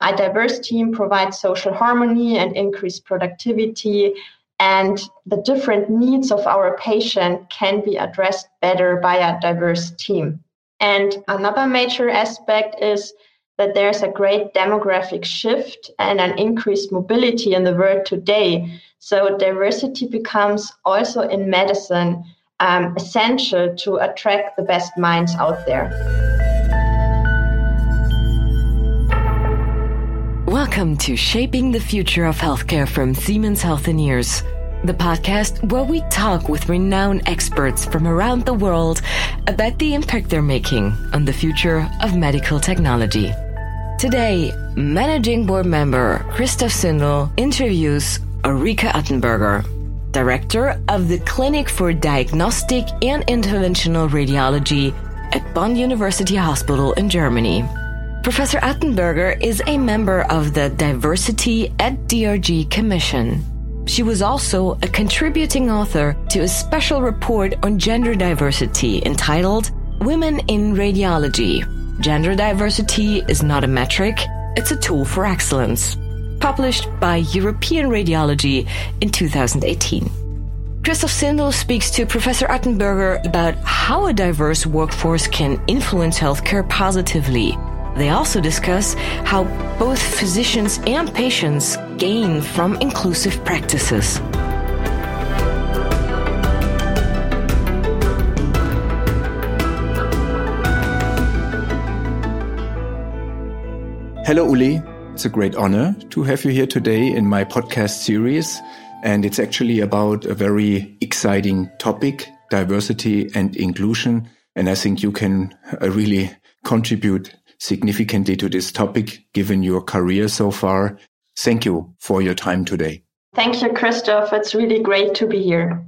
A diverse team provides social harmony and increased productivity, and the different needs of our patient can be addressed better by a diverse team. And another major aspect is that there's a great demographic shift and an increased mobility in the world today. So diversity becomes also in medicine um, essential to attract the best minds out there. Welcome to Shaping the Future of Healthcare from Siemens Healthineers, the podcast where we talk with renowned experts from around the world about the impact they're making on the future of medical technology. Today, Managing Board Member Christoph Zindel interviews Ulrike Attenberger, Director of the Clinic for Diagnostic and Interventional Radiology at Bonn University Hospital in Germany. Professor Attenberger is a member of the Diversity at DRG Commission. She was also a contributing author to a special report on gender diversity entitled Women in Radiology Gender diversity is not a metric, it's a tool for excellence. Published by European Radiology in 2018. Christoph Zindel speaks to Professor Attenberger about how a diverse workforce can influence healthcare positively. They also discuss how both physicians and patients gain from inclusive practices. Hello, Uli. It's a great honor to have you here today in my podcast series. And it's actually about a very exciting topic, diversity and inclusion. And I think you can uh, really contribute significantly to this topic given your career so far. Thank you for your time today. Thank you, Christoph. It's really great to be here.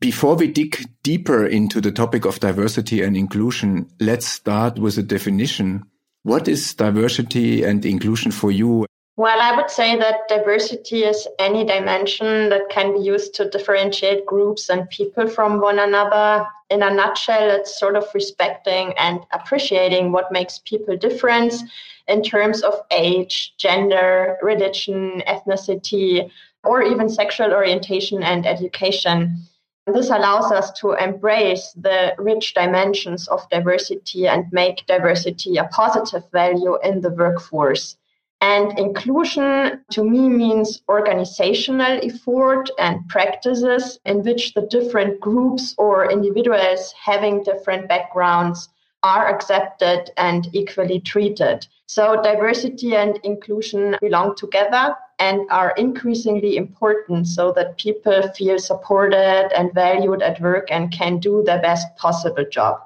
Before we dig deeper into the topic of diversity and inclusion, let's start with a definition what is diversity and inclusion for you? Well, I would say that diversity is any dimension that can be used to differentiate groups and people from one another. In a nutshell, it's sort of respecting and appreciating what makes people different in terms of age, gender, religion, ethnicity, or even sexual orientation and education. This allows us to embrace the rich dimensions of diversity and make diversity a positive value in the workforce. And inclusion to me means organizational effort and practices in which the different groups or individuals having different backgrounds are accepted and equally treated. So diversity and inclusion belong together and are increasingly important so that people feel supported and valued at work and can do their best possible job.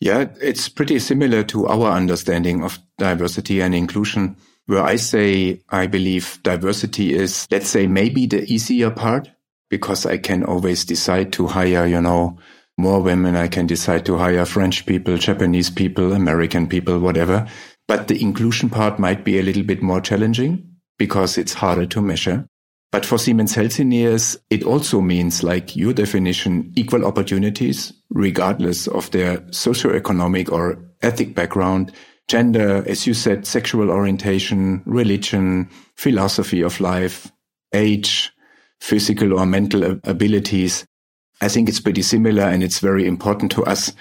Yeah, it's pretty similar to our understanding of diversity and inclusion, where I say I believe diversity is, let's say, maybe the easier part because I can always decide to hire, you know, more women. I can decide to hire French people, Japanese people, American people, whatever. But the inclusion part might be a little bit more challenging because it's harder to measure. But for Siemens Healthineers, it also means, like your definition, equal opportunities, regardless of their socioeconomic or ethnic background, gender, as you said, sexual orientation, religion, philosophy of life, age, physical or mental abilities. I think it's pretty similar and it's very important to us.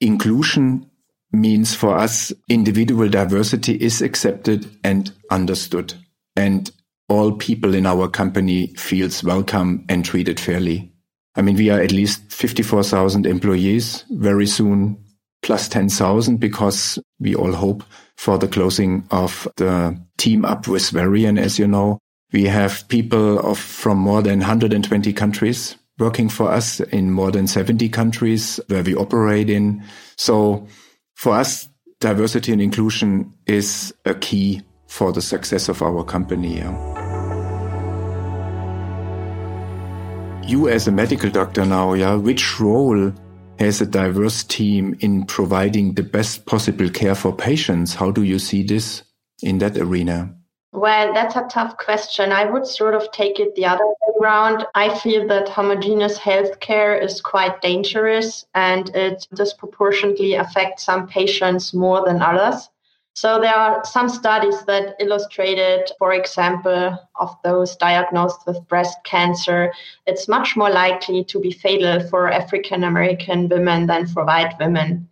Inclusion means for us individual diversity is accepted and understood and all people in our company feels welcome and treated fairly. I mean, we are at least 54,000 employees very soon, 10,000 because we all hope for the closing of the team up with Varian, as you know. We have people of, from more than 120 countries working for us in more than 70 countries where we operate in. So for us, diversity and inclusion is a key for the success of our company. You as a medical doctor now, yeah, which role has a diverse team in providing the best possible care for patients? How do you see this in that arena? Well, that's a tough question. I would sort of take it the other way around. I feel that homogeneous healthcare is quite dangerous and it disproportionately affects some patients more than others. So there are some studies that illustrated, for example, of those diagnosed with breast cancer, it's much more likely to be fatal for African American women than for white women.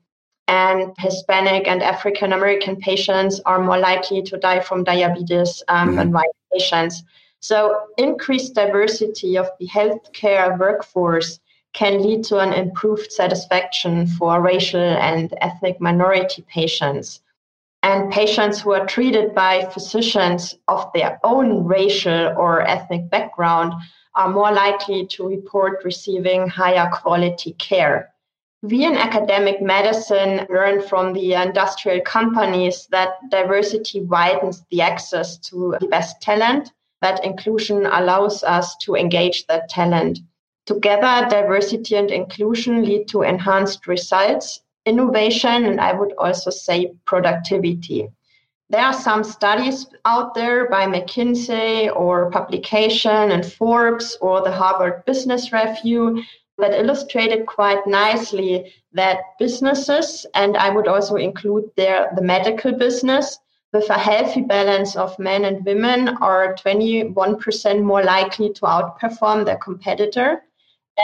And Hispanic and African American patients are more likely to die from diabetes um, mm-hmm. than white patients. So increased diversity of the healthcare workforce can lead to an improved satisfaction for racial and ethnic minority patients. And patients who are treated by physicians of their own racial or ethnic background are more likely to report receiving higher quality care. We in academic medicine learn from the industrial companies that diversity widens the access to the best talent, that inclusion allows us to engage that talent. Together, diversity and inclusion lead to enhanced results innovation and I would also say productivity. There are some studies out there by McKinsey or publication and Forbes or the Harvard Business Review that illustrated quite nicely that businesses, and I would also include there the medical business, with a healthy balance of men and women are 21% more likely to outperform their competitor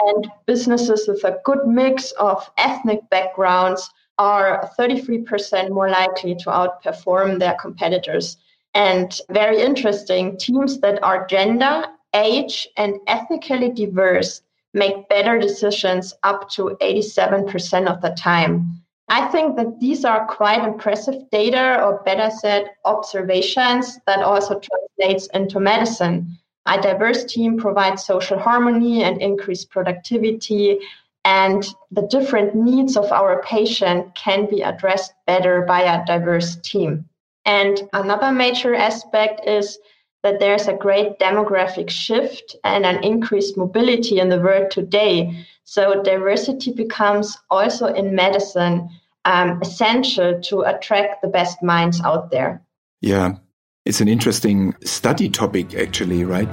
and businesses with a good mix of ethnic backgrounds are 33% more likely to outperform their competitors. And very interesting, teams that are gender, age, and ethnically diverse make better decisions up to 87% of the time. I think that these are quite impressive data, or better said, observations that also translates into medicine. A diverse team provides social harmony and increased productivity, and the different needs of our patient can be addressed better by a diverse team. And another major aspect is that there's a great demographic shift and an increased mobility in the world today. So diversity becomes also in medicine um, essential to attract the best minds out there. Yeah, it's an interesting study topic, actually, right?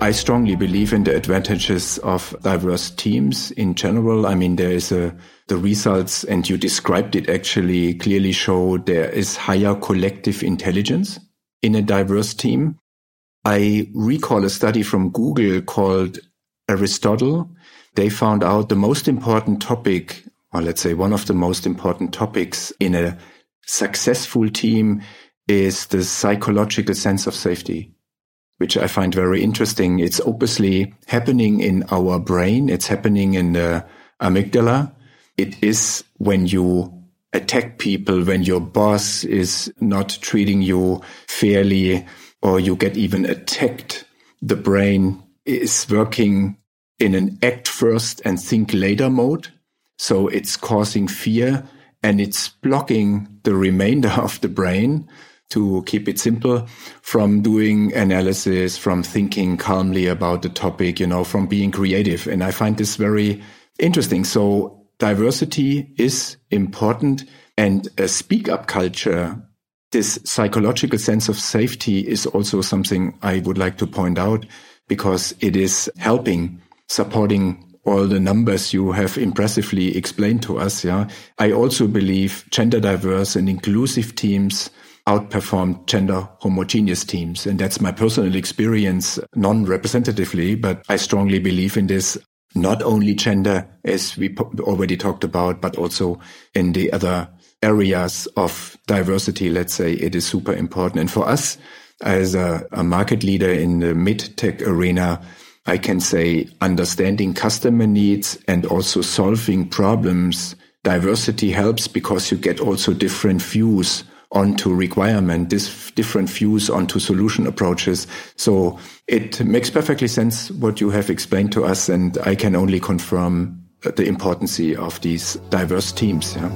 I strongly believe in the advantages of diverse teams in general. I mean, there is a, the results, and you described it actually clearly show there is higher collective intelligence in a diverse team. I recall a study from Google called Aristotle. They found out the most important topic or let's say one of the most important topics in a successful team is the psychological sense of safety, which I find very interesting. It's obviously happening in our brain. It's happening in the amygdala. It is when you attack people, when your boss is not treating you fairly, or you get even attacked. The brain is working in an act first and think later mode. So it's causing fear and it's blocking the remainder of the brain to keep it simple from doing analysis, from thinking calmly about the topic, you know, from being creative. And I find this very interesting. So diversity is important and a speak up culture. This psychological sense of safety is also something I would like to point out because it is helping supporting all the numbers you have impressively explained to us. Yeah. I also believe gender diverse and inclusive teams outperform gender homogeneous teams. And that's my personal experience, non-representatively, but I strongly believe in this. Not only gender, as we already talked about, but also in the other areas of diversity. Let's say it is super important. And for us as a, a market leader in the medtech arena, I can say understanding customer needs and also solving problems. Diversity helps because you get also different views onto requirement, this different views onto solution approaches. So it makes perfectly sense what you have explained to us. And I can only confirm uh, the importance of these diverse teams. Yeah.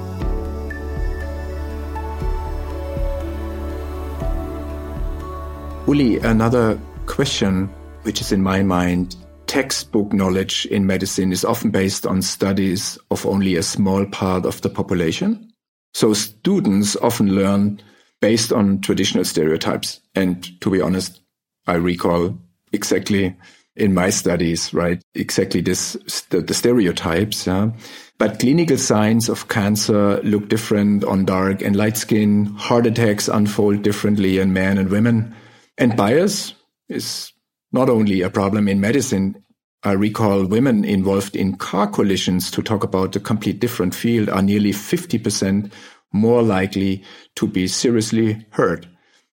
Uli, another question which is in my mind textbook knowledge in medicine is often based on studies of only a small part of the population. So students often learn based on traditional stereotypes. And to be honest, I recall exactly in my studies, right? Exactly this, the, the stereotypes. Yeah. But clinical signs of cancer look different on dark and light skin. Heart attacks unfold differently in men and women. And bias is not only a problem in medicine. I recall women involved in car collisions to talk about a complete different field are nearly 50% more likely to be seriously hurt.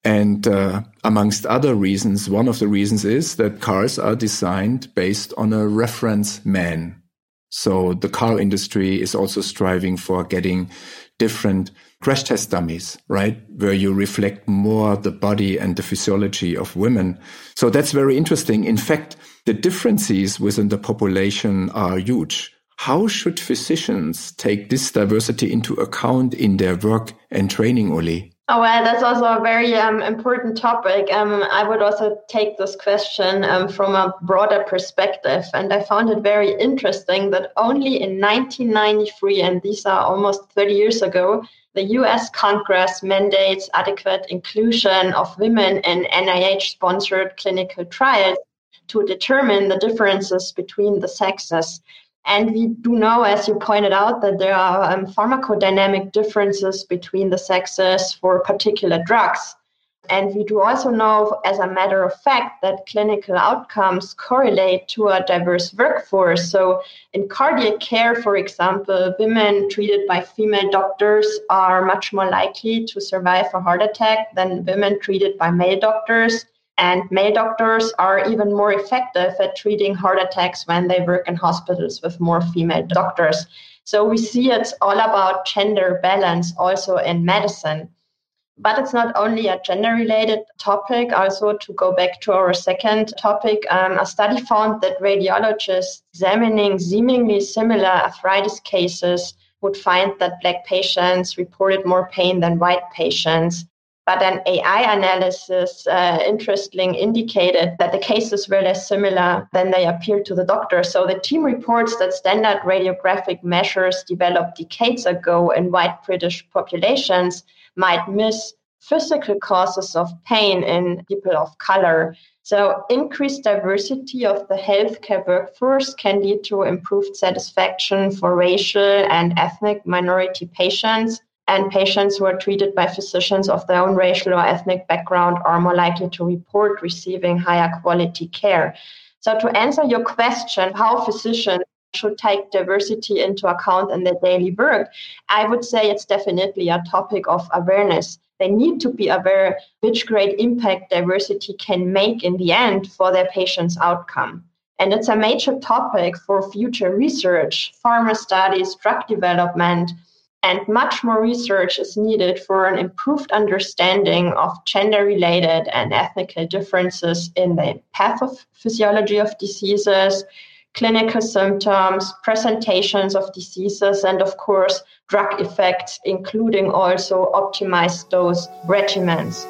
And uh, amongst other reasons, one of the reasons is that cars are designed based on a reference man. So the car industry is also striving for getting different crash test dummies, right? Where you reflect more the body and the physiology of women. So that's very interesting. In fact, the differences within the population are huge. How should physicians take this diversity into account in their work and training, Uli? Oh, well, that's also a very um, important topic. Um, I would also take this question um, from a broader perspective. And I found it very interesting that only in 1993, and these are almost 30 years ago, the US Congress mandates adequate inclusion of women in NIH sponsored clinical trials to determine the differences between the sexes. And we do know, as you pointed out, that there are um, pharmacodynamic differences between the sexes for particular drugs. And we do also know, as a matter of fact, that clinical outcomes correlate to a diverse workforce. So, in cardiac care, for example, women treated by female doctors are much more likely to survive a heart attack than women treated by male doctors. And male doctors are even more effective at treating heart attacks when they work in hospitals with more female doctors. So we see it's all about gender balance also in medicine. But it's not only a gender related topic. Also, to go back to our second topic, um, a study found that radiologists examining seemingly similar arthritis cases would find that black patients reported more pain than white patients. But an AI analysis, uh, interestingly, indicated that the cases were less similar than they appeared to the doctor. So the team reports that standard radiographic measures developed decades ago in white British populations might miss physical causes of pain in people of color. So, increased diversity of the healthcare workforce can lead to improved satisfaction for racial and ethnic minority patients and patients who are treated by physicians of their own racial or ethnic background are more likely to report receiving higher quality care. So, to answer your question, how physicians should take diversity into account in their daily work, I would say it's definitely a topic of awareness. They need to be aware which great impact diversity can make in the end for their patient's outcome. And it's a major topic for future research, pharma studies, drug development, and much more research is needed for an improved understanding of gender related and ethnical differences in the pathophysiology of diseases, clinical symptoms, presentations of diseases, and of course, drug effects, including also optimized dose regimens.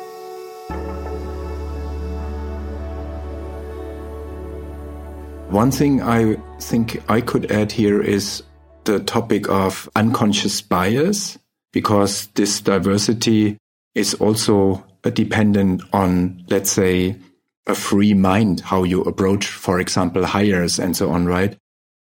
One thing I think I could add here is the topic of unconscious bias because this diversity is also dependent on, let's say, a free mind, how you approach, for example, hires and so on, right?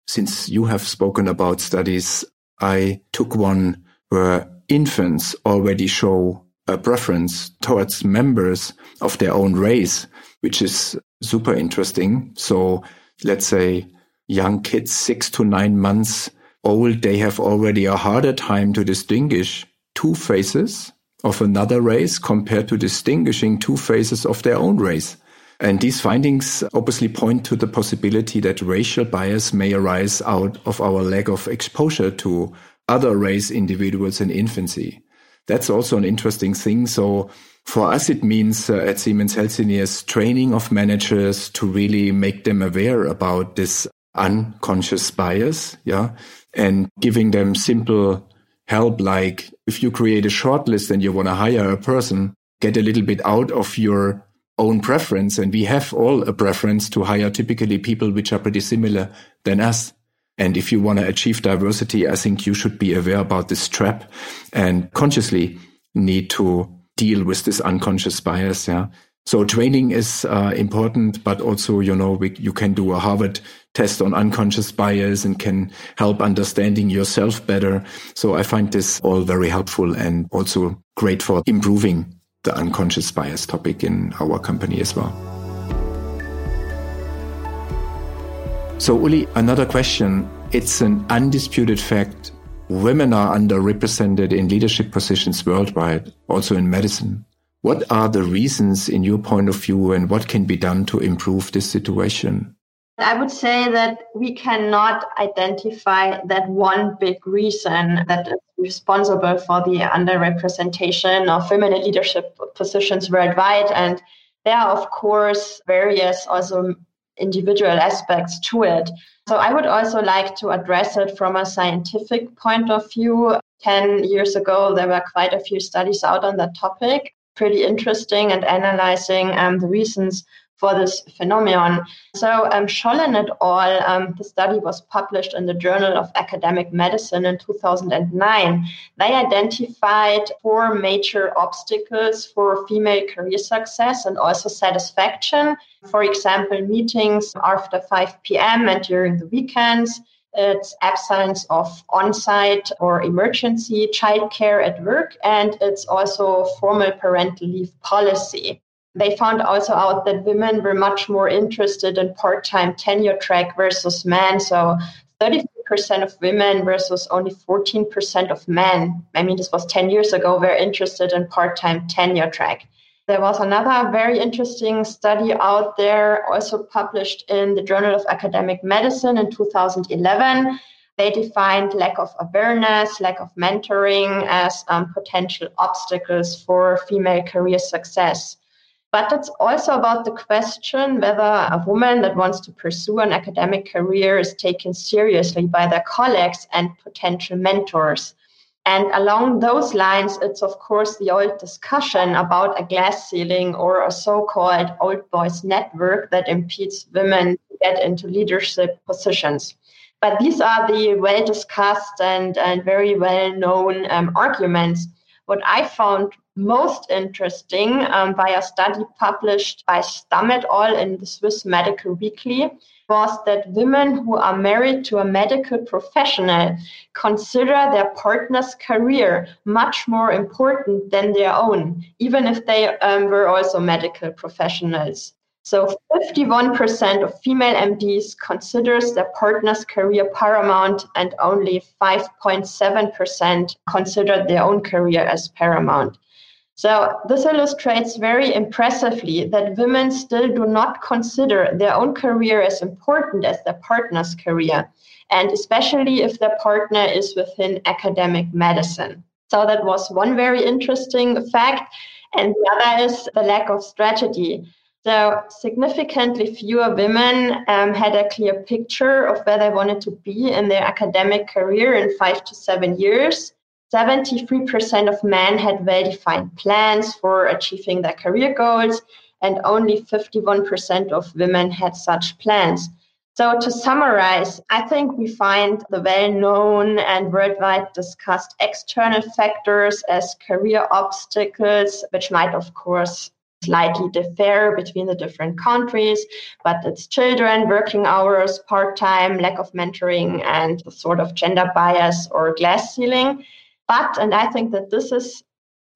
Since you have spoken about studies, I took one where infants already show a preference towards members of their own race, which is super interesting. So let's say young kids, six to nine months, old, they have already a harder time to distinguish two faces of another race compared to distinguishing two faces of their own race. And these findings obviously point to the possibility that racial bias may arise out of our lack of exposure to other race individuals in infancy. That's also an interesting thing. So for us, it means uh, at Siemens Healthineers training of managers to really make them aware about this unconscious bias. Yeah and giving them simple help like if you create a short list and you want to hire a person, get a little bit out of your own preference. And we have all a preference to hire typically people which are pretty similar than us. And if you want to achieve diversity, I think you should be aware about this trap and consciously need to deal with this unconscious bias. Yeah. So training is uh, important, but also, you know, we, you can do a Harvard test on unconscious bias and can help understanding yourself better. So I find this all very helpful and also great for improving the unconscious bias topic in our company as well. So Uli, another question. It's an undisputed fact. Women are underrepresented in leadership positions worldwide, also in medicine. What are the reasons in your point of view and what can be done to improve this situation? I would say that we cannot identify that one big reason that is responsible for the underrepresentation of women in leadership positions worldwide. And there are, of course, various also individual aspects to it. So I would also like to address it from a scientific point of view. 10 years ago, there were quite a few studies out on that topic pretty interesting and analyzing um, the reasons for this phenomenon. So, um, Schollen et al., um, the study was published in the Journal of Academic Medicine in 2009. They identified four major obstacles for female career success and also satisfaction. For example, meetings after 5 p.m. and during the weekends it's absence of on-site or emergency childcare at work, and it's also formal parental leave policy. They found also out that women were much more interested in part-time tenure track versus men. So 30% of women versus only 14% of men. I mean, this was 10 years ago, were interested in part-time tenure track. There was another very interesting study out there, also published in the Journal of Academic Medicine in 2011. They defined lack of awareness, lack of mentoring as um, potential obstacles for female career success. But it's also about the question whether a woman that wants to pursue an academic career is taken seriously by their colleagues and potential mentors. And along those lines, it's of course the old discussion about a glass ceiling or a so called old boys network that impedes women to get into leadership positions. But these are the well discussed and, and very well known um, arguments. What I found most interesting um, by a study published by Stamm et al. in the Swiss Medical Weekly was that women who are married to a medical professional consider their partner's career much more important than their own, even if they um, were also medical professionals. So 51% of female MDs considers their partner's career paramount and only 5.7% consider their own career as paramount. So this illustrates very impressively that women still do not consider their own career as important as their partner's career, and especially if their partner is within academic medicine. So that was one very interesting fact. And the other is the lack of strategy. So significantly fewer women um, had a clear picture of where they wanted to be in their academic career in five to seven years. 73% of men had well defined plans for achieving their career goals, and only 51% of women had such plans. So, to summarize, I think we find the well known and worldwide discussed external factors as career obstacles, which might, of course, slightly differ between the different countries, but it's children, working hours, part time, lack of mentoring, and the sort of gender bias or glass ceiling. But, and I think that this is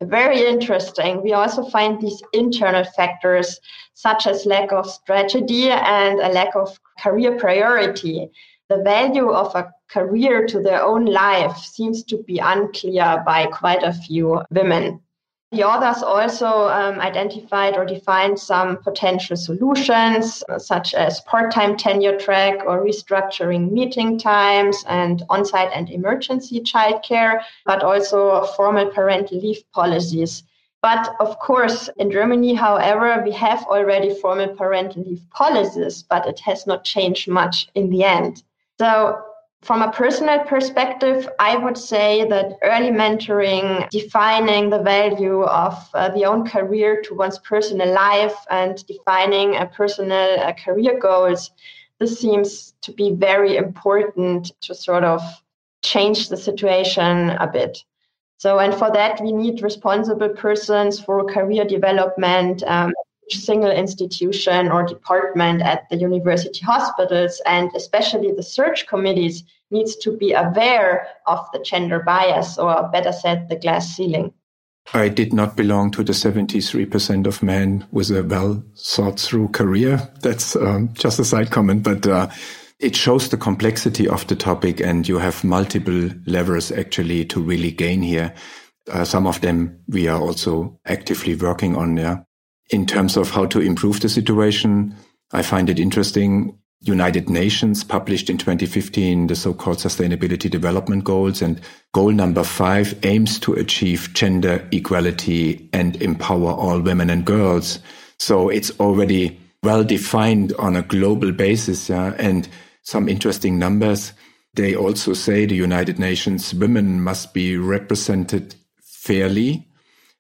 very interesting, we also find these internal factors such as lack of strategy and a lack of career priority. The value of a career to their own life seems to be unclear by quite a few women. The authors also um, identified or defined some potential solutions, such as part time tenure track or restructuring meeting times and on site and emergency childcare, but also formal parental leave policies. But of course, in Germany, however, we have already formal parental leave policies, but it has not changed much in the end. So from a personal perspective, I would say that early mentoring, defining the value of uh, the own career to one's personal life and defining a personal uh, career goals, this seems to be very important to sort of change the situation a bit. So, and for that, we need responsible persons for career development, um, single institution or department at the university hospitals and especially the search committees needs to be aware of the gender bias or better said the glass ceiling I did not belong to the 73% of men with a well thought through career. That's um, just a side comment, but uh, it shows the complexity of the topic and you have multiple levers actually to really gain here. Uh, some of them we are also actively working on. Yeah. In terms of how to improve the situation, I find it interesting. United Nations published in 2015 the so-called Sustainability Development Goals and goal number five aims to achieve gender equality and empower all women and girls. So it's already well defined on a global basis. Yeah? And some interesting numbers. They also say the United Nations women must be represented fairly.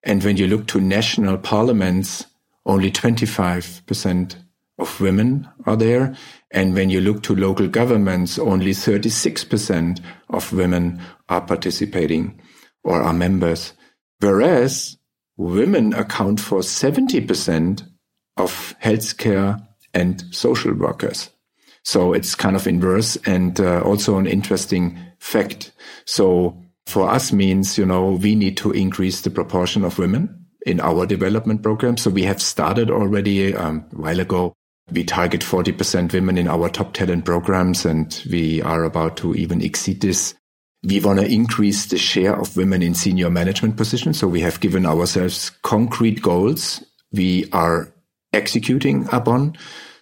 And when you look to national parliaments, only 25% of women are there. And when you look to local governments, only 36% of women are participating or are members. Whereas women account for 70% of healthcare and social workers. So it's kind of inverse and uh, also an interesting fact. So for us means, you know, we need to increase the proportion of women in our development program. So we have started already um, a while ago we target 40% women in our top talent programs, and we are about to even exceed this. We want to increase the share of women in senior management positions. So we have given ourselves concrete goals we are executing upon.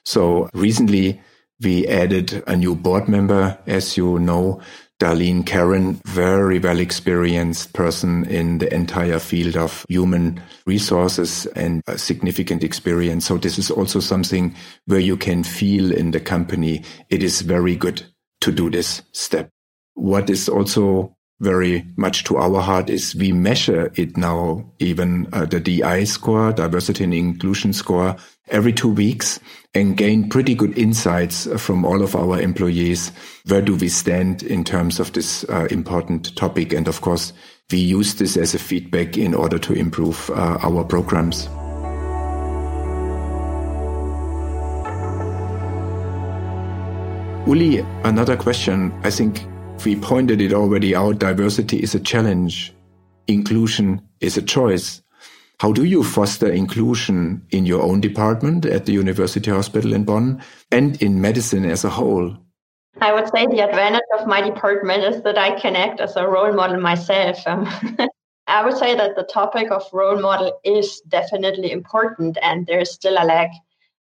So recently we added a new board member, as you know, Darleen Caron, very well experienced person in the entire field of human resources and significant experience. So this is also something where you can feel in the company. It is very good to do this step. What is also very much to our heart is we measure it now, even uh, the DI score, diversity and inclusion score, every two weeks and gain pretty good insights from all of our employees. Where do we stand in terms of this uh, important topic? And of course, we use this as a feedback in order to improve uh, our programs. Uli, another question. I think we pointed it already out. Diversity is a challenge. Inclusion is a choice. How do you foster inclusion in your own department at the University Hospital in Bonn and in medicine as a whole? I would say the advantage of my department is that I can act as a role model myself. Um, I would say that the topic of role model is definitely important and there's still a lack.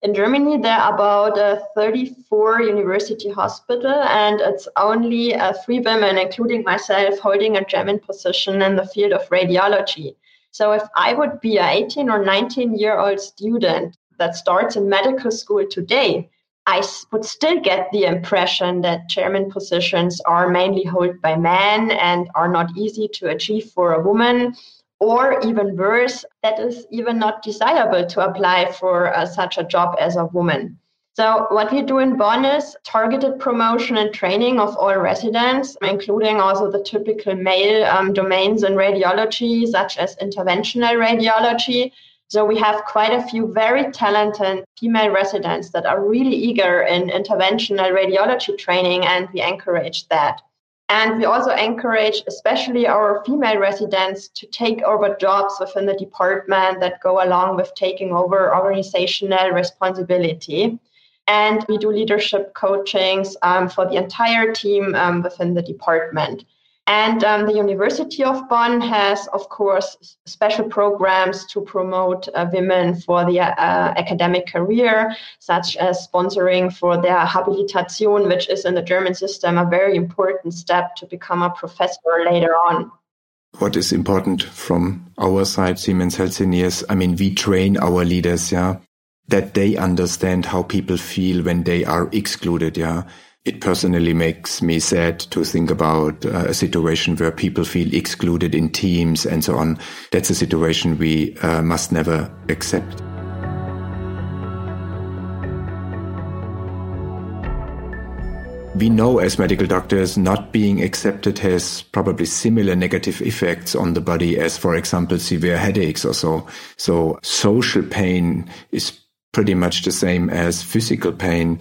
In Germany, there are about uh, 34 university hospitals, and it's only uh, three women, including myself, holding a German position in the field of radiology. So if I would be an 18 or 19 year old student that starts in medical school today, I would still get the impression that chairman positions are mainly held by men and are not easy to achieve for a woman. Or even worse, that is even not desirable to apply for uh, such a job as a woman. So what we do in Bonn is targeted promotion and training of all residents, including also the typical male um, domains in radiology, such as interventional radiology. So we have quite a few very talented female residents that are really eager in interventional radiology training, and we encourage that. And we also encourage, especially our female residents, to take over jobs within the department that go along with taking over organizational responsibility. And we do leadership coachings um, for the entire team um, within the department. And um, the University of Bonn has, of course, special programs to promote uh, women for the uh, academic career, such as sponsoring for their Habilitation, which is in the German system a very important step to become a professor later on. What is important from our side, Siemens Healthineers? I mean, we train our leaders, yeah, that they understand how people feel when they are excluded. Yeah. It personally makes me sad to think about uh, a situation where people feel excluded in teams and so on. That's a situation we uh, must never accept. we know as medical doctors not being accepted has probably similar negative effects on the body as, for example, severe headaches or so. So social pain is pretty much the same as physical pain.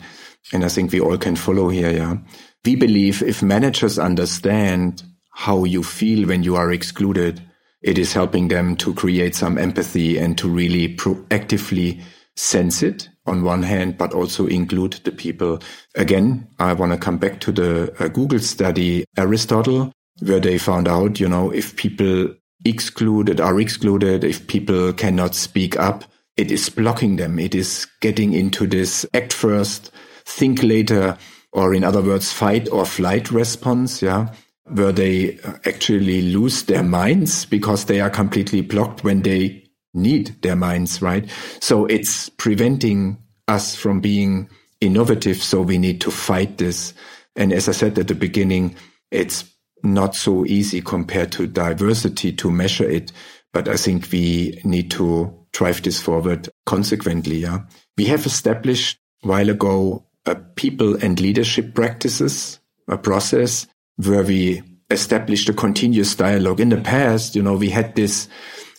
And I think we all can follow here. Yeah. We believe if managers understand how you feel when you are excluded, it is helping them to create some empathy and to really proactively sense it on one hand, but also include the people. Again, I want to come back to the uh, Google study, Aristotle, where they found out, you know, if people excluded are excluded, if people cannot speak up, it is blocking them. It is getting into this act first, think later, or in other words, fight or flight response. Yeah. Where they uh, actually lose their minds because they are completely blocked when they need their minds, right? So it's preventing us from being innovative. So we need to fight this. And as I said at the beginning, it's not so easy compared to diversity to measure it. But I think we need to drive this forward consequently. Yeah. We have established a while ago a people and leadership practices, a process where we established a continuous dialogue. In the past, you know, we had this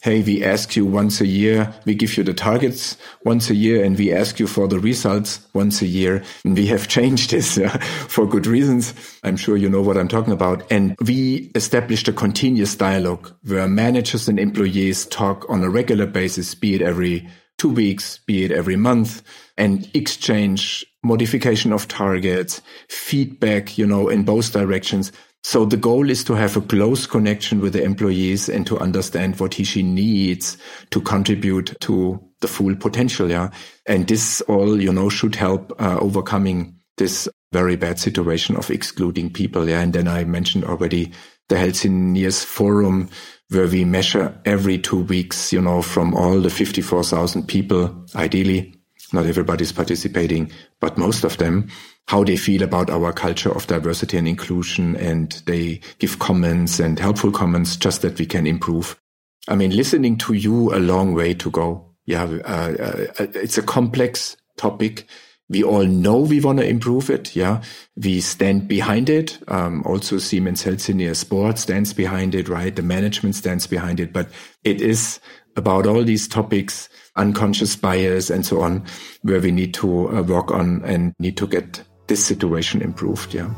hey, we ask you once a year, we give you the targets once a year, and we ask you for the results once a year. And we have changed this uh, for good reasons. I'm sure you know what I'm talking about. And we established a continuous dialogue where managers and employees talk on a regular basis, be it every two weeks, be it every month, and exchange modification of targets, feedback, you know, in both directions so the goal is to have a close connection with the employees and to understand what he, she needs to contribute to the full potential. Yeah. And this all, you know, should help uh, overcoming this very bad situation of excluding people. Yeah. And then I mentioned already the Healthineers Forum, where we measure every two weeks, you know, from all the 54,000 people, ideally, not everybody's participating, but most of them, how they feel about our culture of diversity and inclusion. And they give comments and helpful comments just that we can improve. I mean, listening to you a long way to go. Yeah. Uh, uh, it's a complex topic. We all know we want to improve it. Yeah. We stand behind it. Um, also Siemens Healthineers Sport stands behind it, right? The management stands behind it, but it is about all these topics, unconscious bias and so on, where we need to uh, work on and need to get this situation improved. Yeah.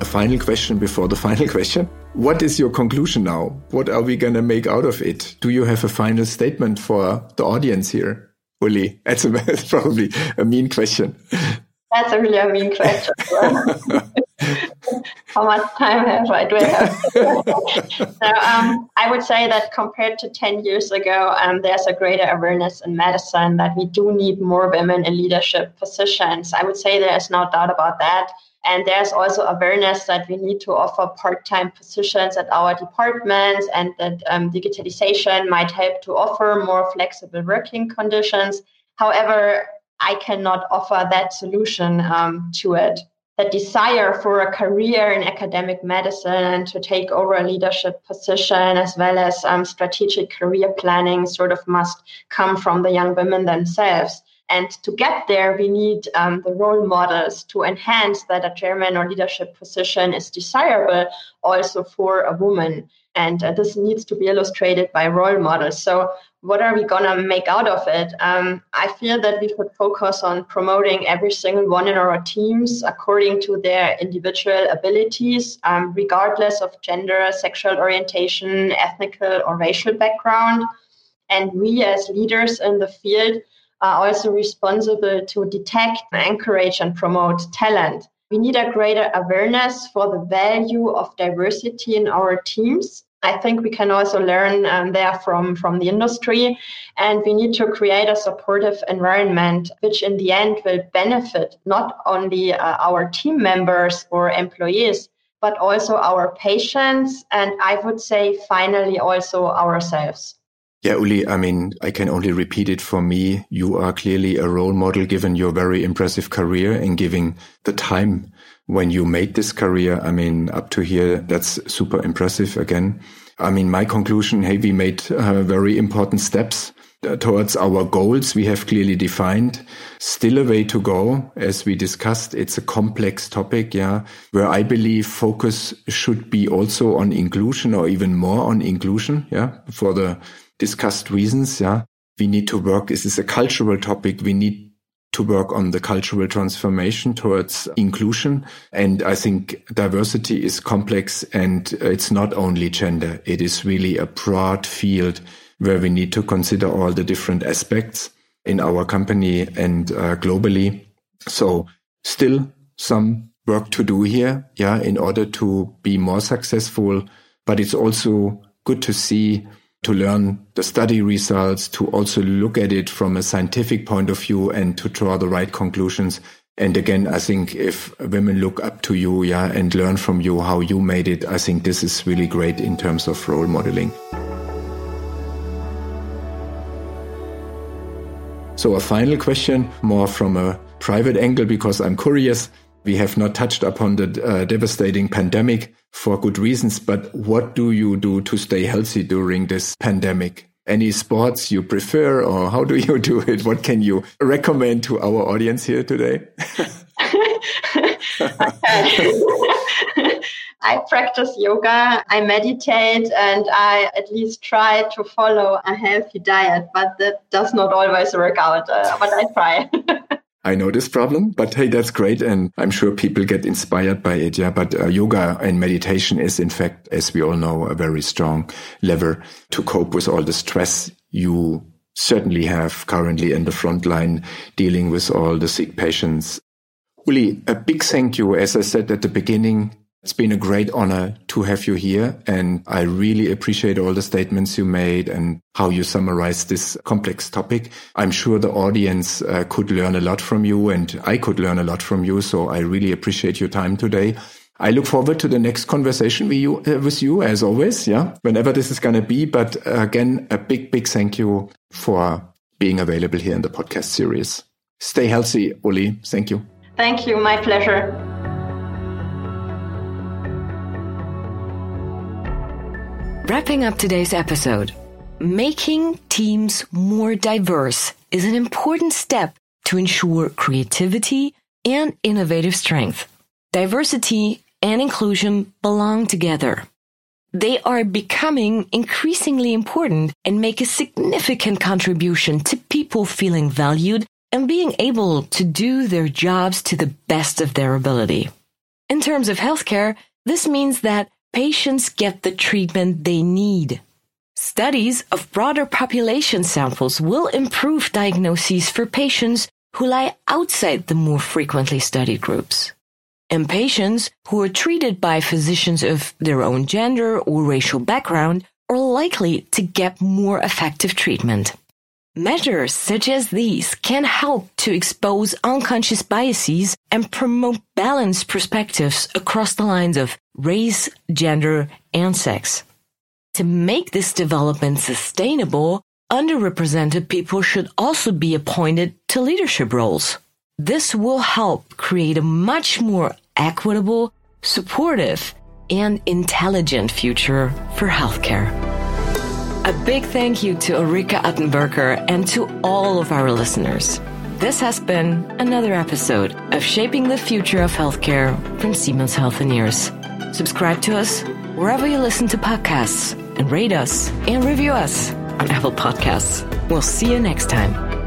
A final question before the final question. What is your conclusion now? What are we going to make out of it? Do you have a final statement for the audience here? Uli, that's, a, that's probably a mean question. That's a really mean question. How much time have I? Do I have? so, um, I would say that compared to 10 years ago, um, there's a greater awareness in medicine that we do need more women in leadership positions. I would say there's no doubt about that. And there's also awareness that we need to offer part time positions at our departments and that um, digitalization might help to offer more flexible working conditions. However, I cannot offer that solution um, to it. The desire for a career in academic medicine and to take over a leadership position, as well as um, strategic career planning, sort of must come from the young women themselves. And to get there, we need um, the role models to enhance that a chairman or leadership position is desirable also for a woman. And uh, this needs to be illustrated by role models. So what are we going to make out of it? Um, I feel that we should focus on promoting every single one in our teams according to their individual abilities, um, regardless of gender, sexual orientation, ethnical, or racial background. And we, as leaders in the field, are also responsible to detect, encourage, and promote talent. We need a greater awareness for the value of diversity in our teams I think we can also learn um, there from, from the industry. And we need to create a supportive environment, which in the end will benefit not only uh, our team members or employees, but also our patients. And I would say finally also ourselves. Yeah, Uli, I mean, I can only repeat it for me. You are clearly a role model given your very impressive career and giving the time when you made this career. I mean, up to here, that's super impressive again. I mean, my conclusion, hey, we made uh, very important steps uh, towards our goals we have clearly defined. Still a way to go, as we discussed. It's a complex topic, yeah, where I believe focus should be also on inclusion or even more on inclusion, yeah, for the discussed reasons, yeah. We need to work. This is a cultural topic. We need to work on the cultural transformation towards inclusion. And I think diversity is complex and it's not only gender. It is really a broad field where we need to consider all the different aspects in our company and uh, globally. So still some work to do here. Yeah. In order to be more successful, but it's also good to see to learn the study results, to also look at it from a scientific point of view and to draw the right conclusions. And again, I think if women look up to you, yeah, and learn from you how you made it, I think this is really great in terms of role modeling. So a final question, more from a private angle, because I'm curious. We have not touched upon the uh, devastating pandemic for good reasons, but what do you do to stay healthy during this pandemic? Any sports you prefer, or how do you do it? What can you recommend to our audience here today? I practice yoga, I meditate, and I at least try to follow a healthy diet, but that does not always work out, uh, but I try. I know this problem, but hey, that's great. And I'm sure people get inspired by it. Yeah. But uh, yoga and meditation is, in fact, as we all know, a very strong lever to cope with all the stress you certainly have currently in the front line dealing with all the sick patients. Uli, a big thank you. As I said at the beginning, it's been a great honor to have you here. And I really appreciate all the statements you made and how you summarized this complex topic. I'm sure the audience uh, could learn a lot from you and I could learn a lot from you. So I really appreciate your time today. I look forward to the next conversation with you, uh, with you as always. Yeah. Whenever this is going to be. But again, a big, big thank you for being available here in the podcast series. Stay healthy, Uli. Thank you. Thank you. My pleasure. Wrapping up today's episode, making teams more diverse is an important step to ensure creativity and innovative strength. Diversity and inclusion belong together. They are becoming increasingly important and make a significant contribution to people feeling valued and being able to do their jobs to the best of their ability. In terms of healthcare, this means that patients get the treatment they need. Studies of broader population samples will improve diagnoses for patients who lie outside the more frequently studied groups. And patients who are treated by physicians of their own gender or racial background are likely to get more effective treatment. Measures such as these can help to expose unconscious biases and promote balanced perspectives across the lines of race, gender, and sex. To make this development sustainable, underrepresented people should also be appointed to leadership roles. This will help create a much more equitable, supportive, and intelligent future for healthcare. A big thank you to Ulrike Attenberger and to all of our listeners. This has been another episode of Shaping the Future of Healthcare from Siemens Healthineers. Subscribe to us wherever you listen to podcasts and rate us and review us on Apple Podcasts. We'll see you next time.